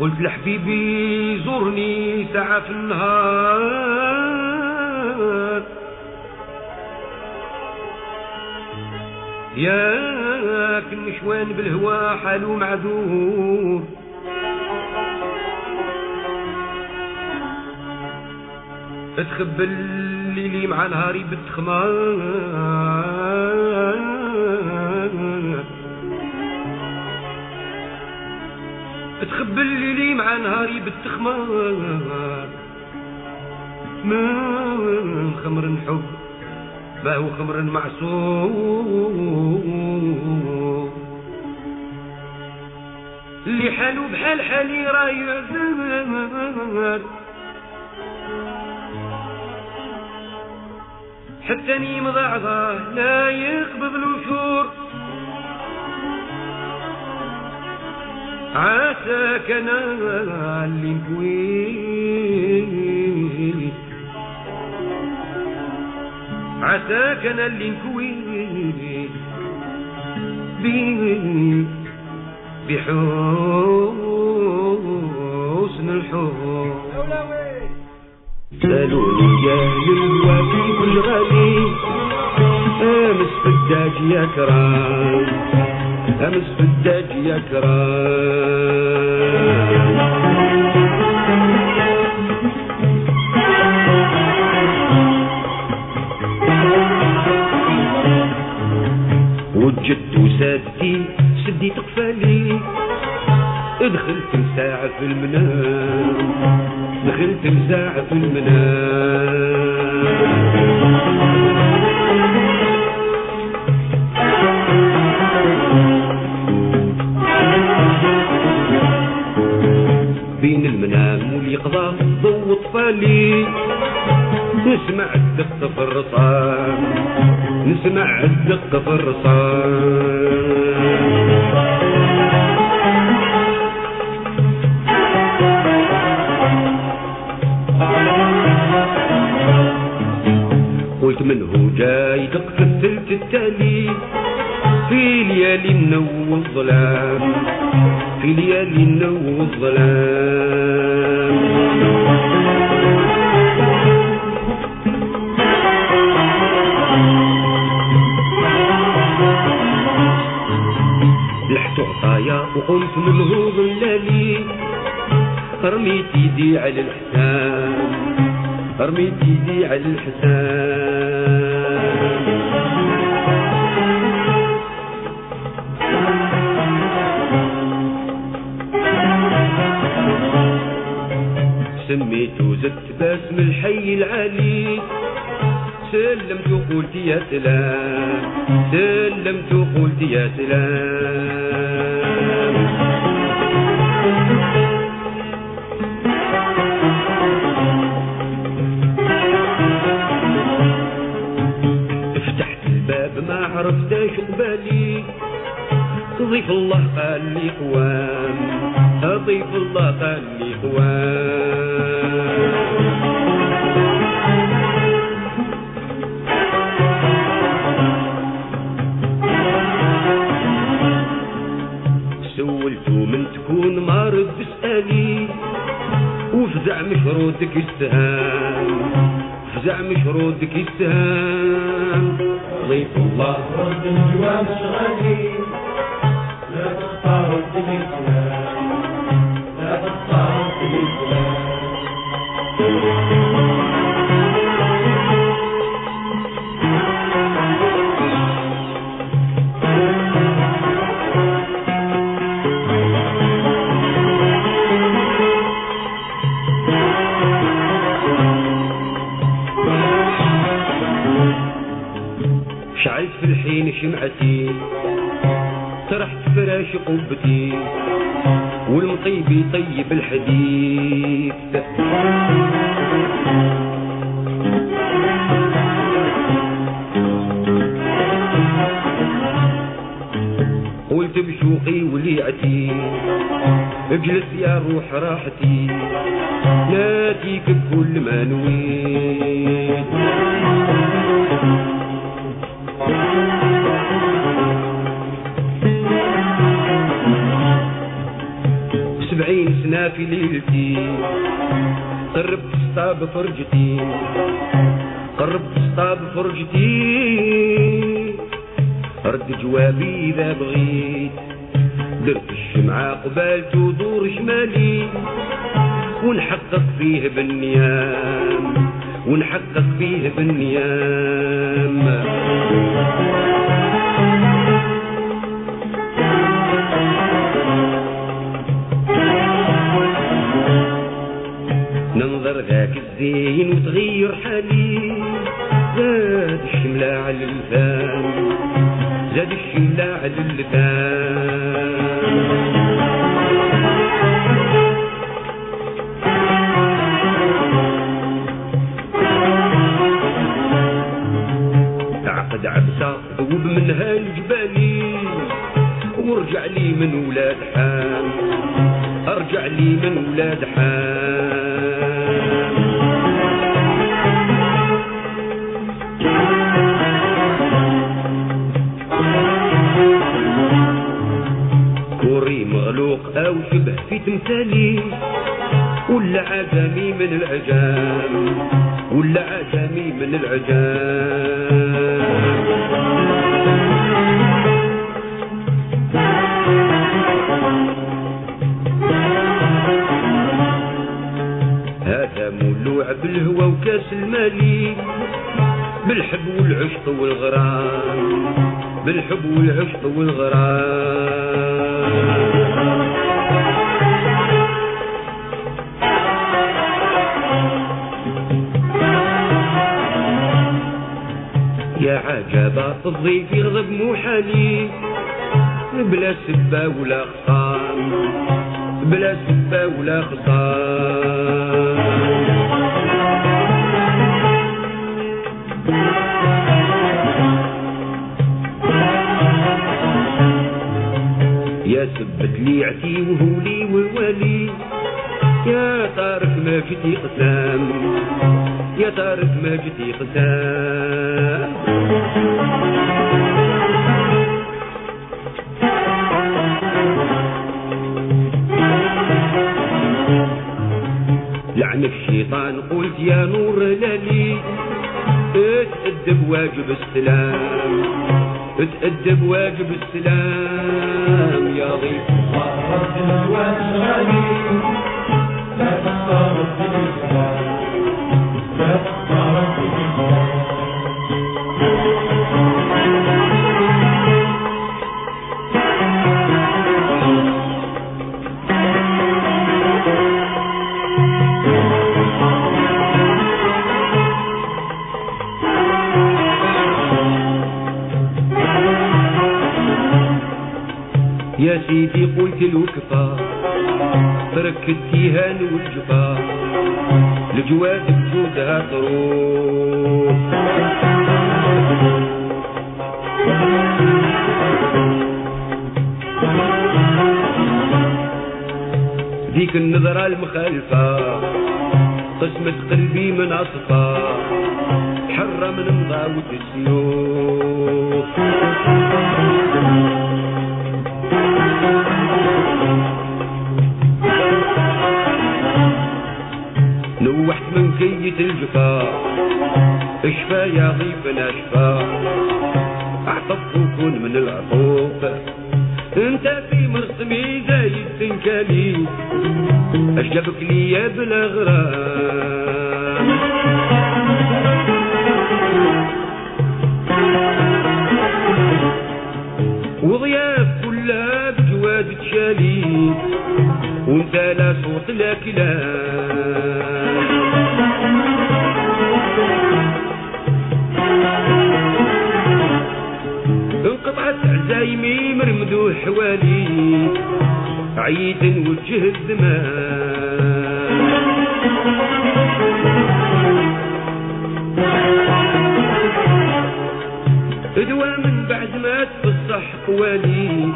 قلت لحبيبي زورني ساعة في النهار. ياك النشوان بالهوا حالو معذور. تخبل الليلي مع نهاري بالتخمار. تخبل الليلي مع نهاري بالتخمار. من خمر حب ما هو خمر معصوم. اللي حالو بحال حالي راه يعذر. حتى ني مضعضة لا يقبض الوشور عساك اللي نكوي عساك أنا اللي نكوي بحسن الحب. سألوني يا للوافي كل غالي. أمس الداج يا كرام. امس في الداج يا الرصان قلت من هو جاي الثلث التالي رميت يدي على الحسام رميت يدي على الحسام سميت وزدت باسم الحي العالي. سلمت وقلت يا سلام. سلمت وقلت يا سلام. الباب ما عرفت إيش قبالي ضيف الله قال لي قوام ضيف الله قال لي قوام سولته من تكون مرض بسألي وفزع مشرودك السهام فزع مشرودك السهام. ضيف الله رد الجواب شغالي لا تختار قلت بشوقي وليعتي اجلس يا روح راحتي ناديك بكل ما نويت. سبعين نسنا في ليلتي قرب سطاب فرجتي قرب سطاب فرجتي. رد جوابي إذا بغيت. درت الشمعة قبالت ودور شمالي ونحقق فيه بالنيام ونحقق فيه بالنيام. ننظر ذاك الزين وتغير حالي زاد الشملة على اللسان زاد الشملة على اللسان. عبسة ذوب منها الجبالي ورجع لي من ولاد حام ارجع لي من ولاد حام. كوري مغلوق أو شبه في تمثالي ولا عجمي من العجام ولا عجمي من العجام. والعشق والغرام طارق ما جدي قسام يا طارق ما جدي قسام. لعن الشيطان قلت يا نور لالي اتأدب واجب السلام اتأدب واجب السلام يا ضيف. سيدي قلت له كفى ترك التيهان والجفا الجواد بجودها تروح ذيك النظرة المخالفة. قسمة قلبي من أصفى حرة من مضاوة السيوف كية الجفا اشفى يا ضيفنا اشفى اعطف وكون من العطوف أنت في مرسمي زايد تنكالي اشجبك لي يا بالاغرام وجه الزمان ادوى من بعد ما تفصح قوالي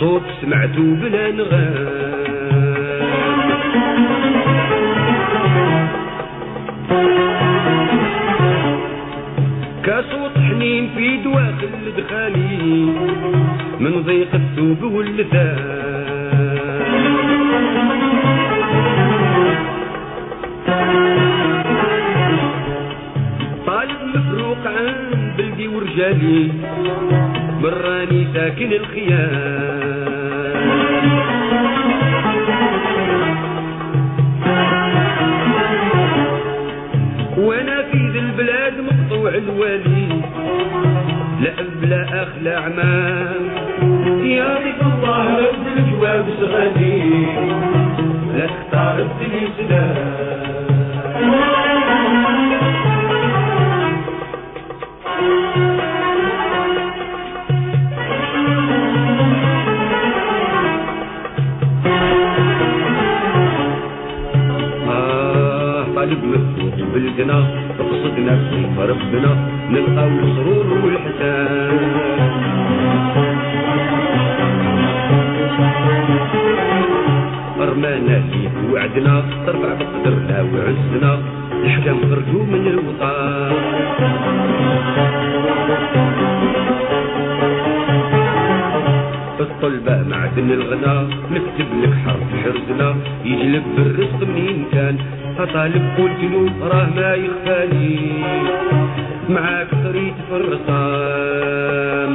صوت سمعته بلا كصوت حنين في دواخل دخالي من ضيق الثوب واللثام بالي براني ساكن الخيام. وأنا في ذي البلاد مقطوع الوالي لا لا أخ لا عمام. يا ضيف الله رد الجواب صغالي لا تختار الدنيا سلام. مفتوح بلدنا قصدنا كيف ربنا نلقاو السرور والحسان أرمانا فيه وعدنا ترفع بقدرنا وعزنا الحكام خرجوا من الوطن. الطلبة معدن الغنى قلت له راه ما يخفاني. معاك طريت في الرسام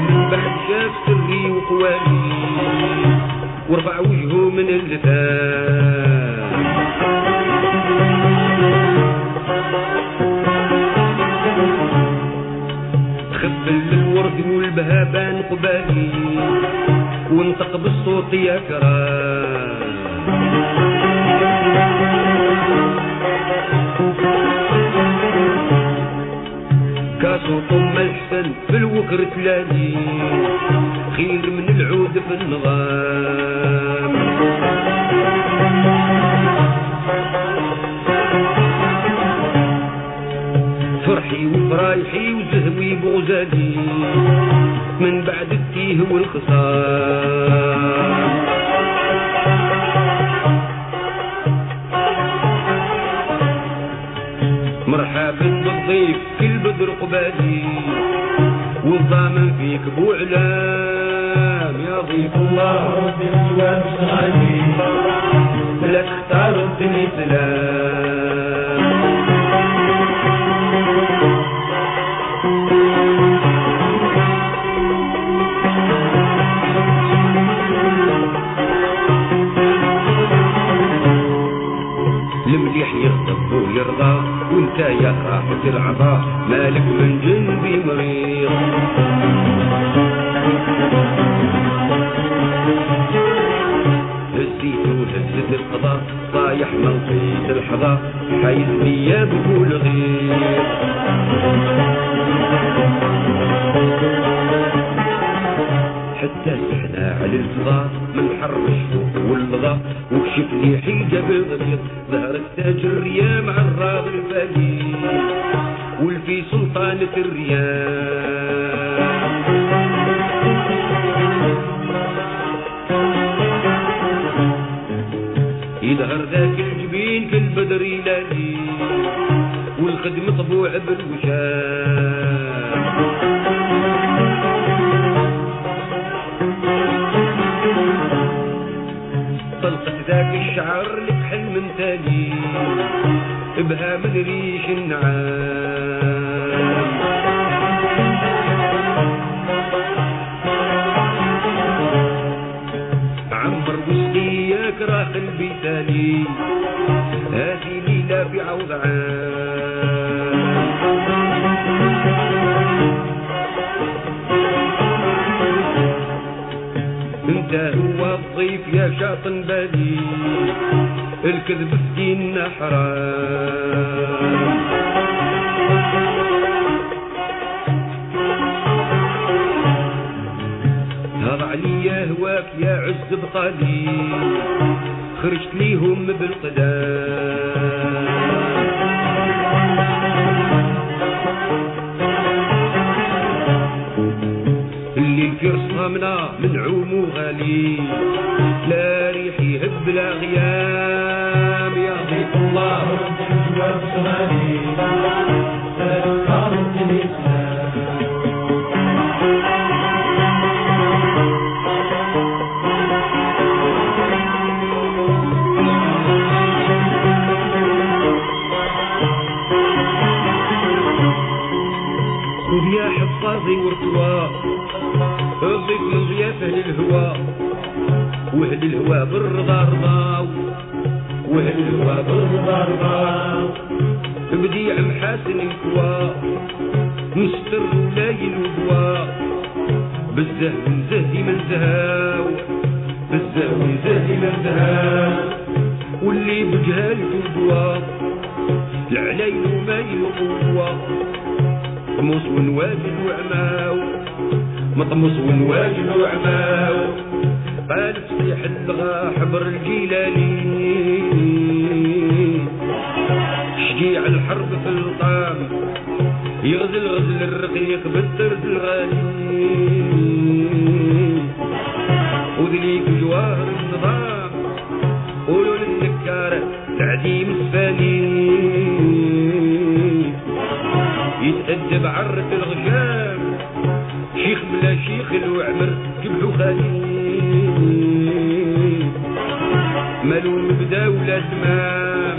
من بعد شاف سري وقوالي ورفع وجهه من اللثام كاسو طم الحسن في الوكر تلالي خير من العود في النظام. فرحي وفرايحي وزهوي بغزالي من بعد التيه والخصام. بدر قبالي والضامن فيك بو علام يا ضيف الله. رد الجواب صغالي لا تختار الدنيا سلام. يا راحة العطاء. مالك من جنبي مريض. هزيت وهزت القضاء طايح منقيت الحظا حايز بيا بقول غير حتى سحنا على الفضاء من حر الشوق واللظى وكشف لي التاج الريام الفلي والفي سلطانة الريام يظهر ذاك الجبين كالبدر يلالي والخدم طبوع بالوشام طلقت ذاك الشعر لك حلم تالي الكذب في ديننا حرام هضع عليا هواك يا عز بقالي خرجت ليهم بالقدام اللي في رصامنا منعوم وغالي لا ريح يهب لا غيام يا ضيف الله رد الجواب صغالي بالزه من زهي من زهاو واللي بجهال وبوا العلايل ومايل وقوة طموس ونواجد وعماو. مطموس ونواجد وعماو. قال فصيح الغا حبر الجيلاني. شجيع الحرب في القام. يغزل غزل الرقيق بالترد الغالي. يتأدب عرة الغشام شيخ بلا شيخ الوعمر جبحو خالي مالو مبدا ولا تمام.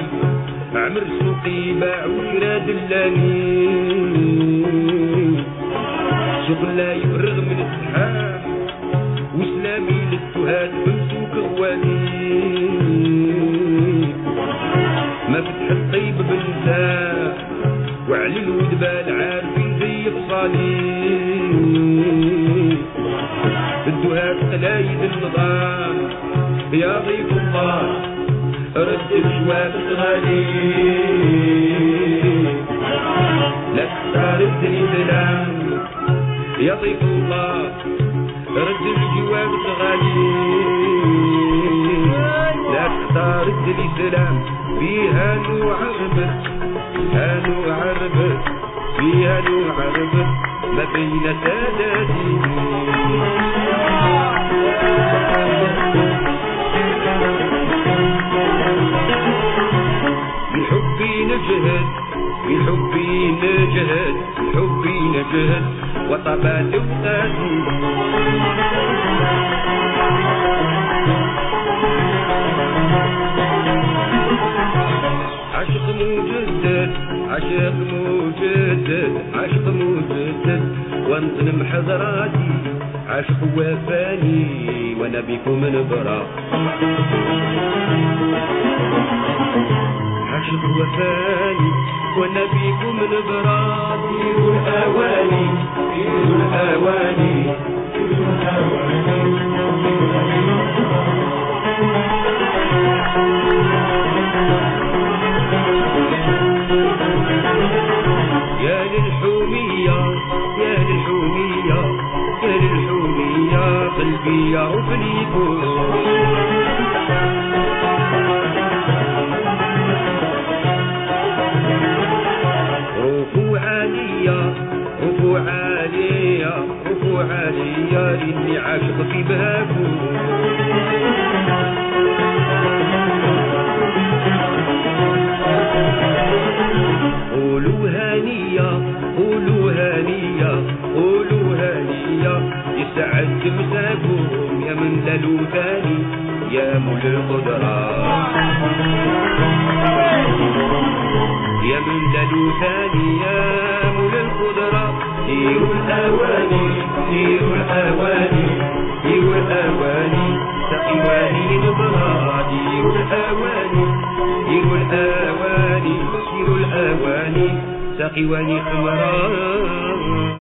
عمر سوقي باع ويراد اللاني قلايد النظام يا ضيف الله رد الجواب الغالي لا الدني سلام. يا ضيف الله رد الجواب الغالي لا تختار الدني سلام. فيها هانو عربت فيها نوع عربت ما بين ساداتي. بحبي نجهد بحبي نجهد بحبي نجهد وطبات وقاتي عشق مجدد عشق مجدد عشق مجدد وانظلم حضراتي. عشق وفاني وأنا بكم نبرا عشق وفاني وأنا بكم نبرا ديروا الأواني ديروا الأواني. الأواني ديروا الأواني سقواني خمران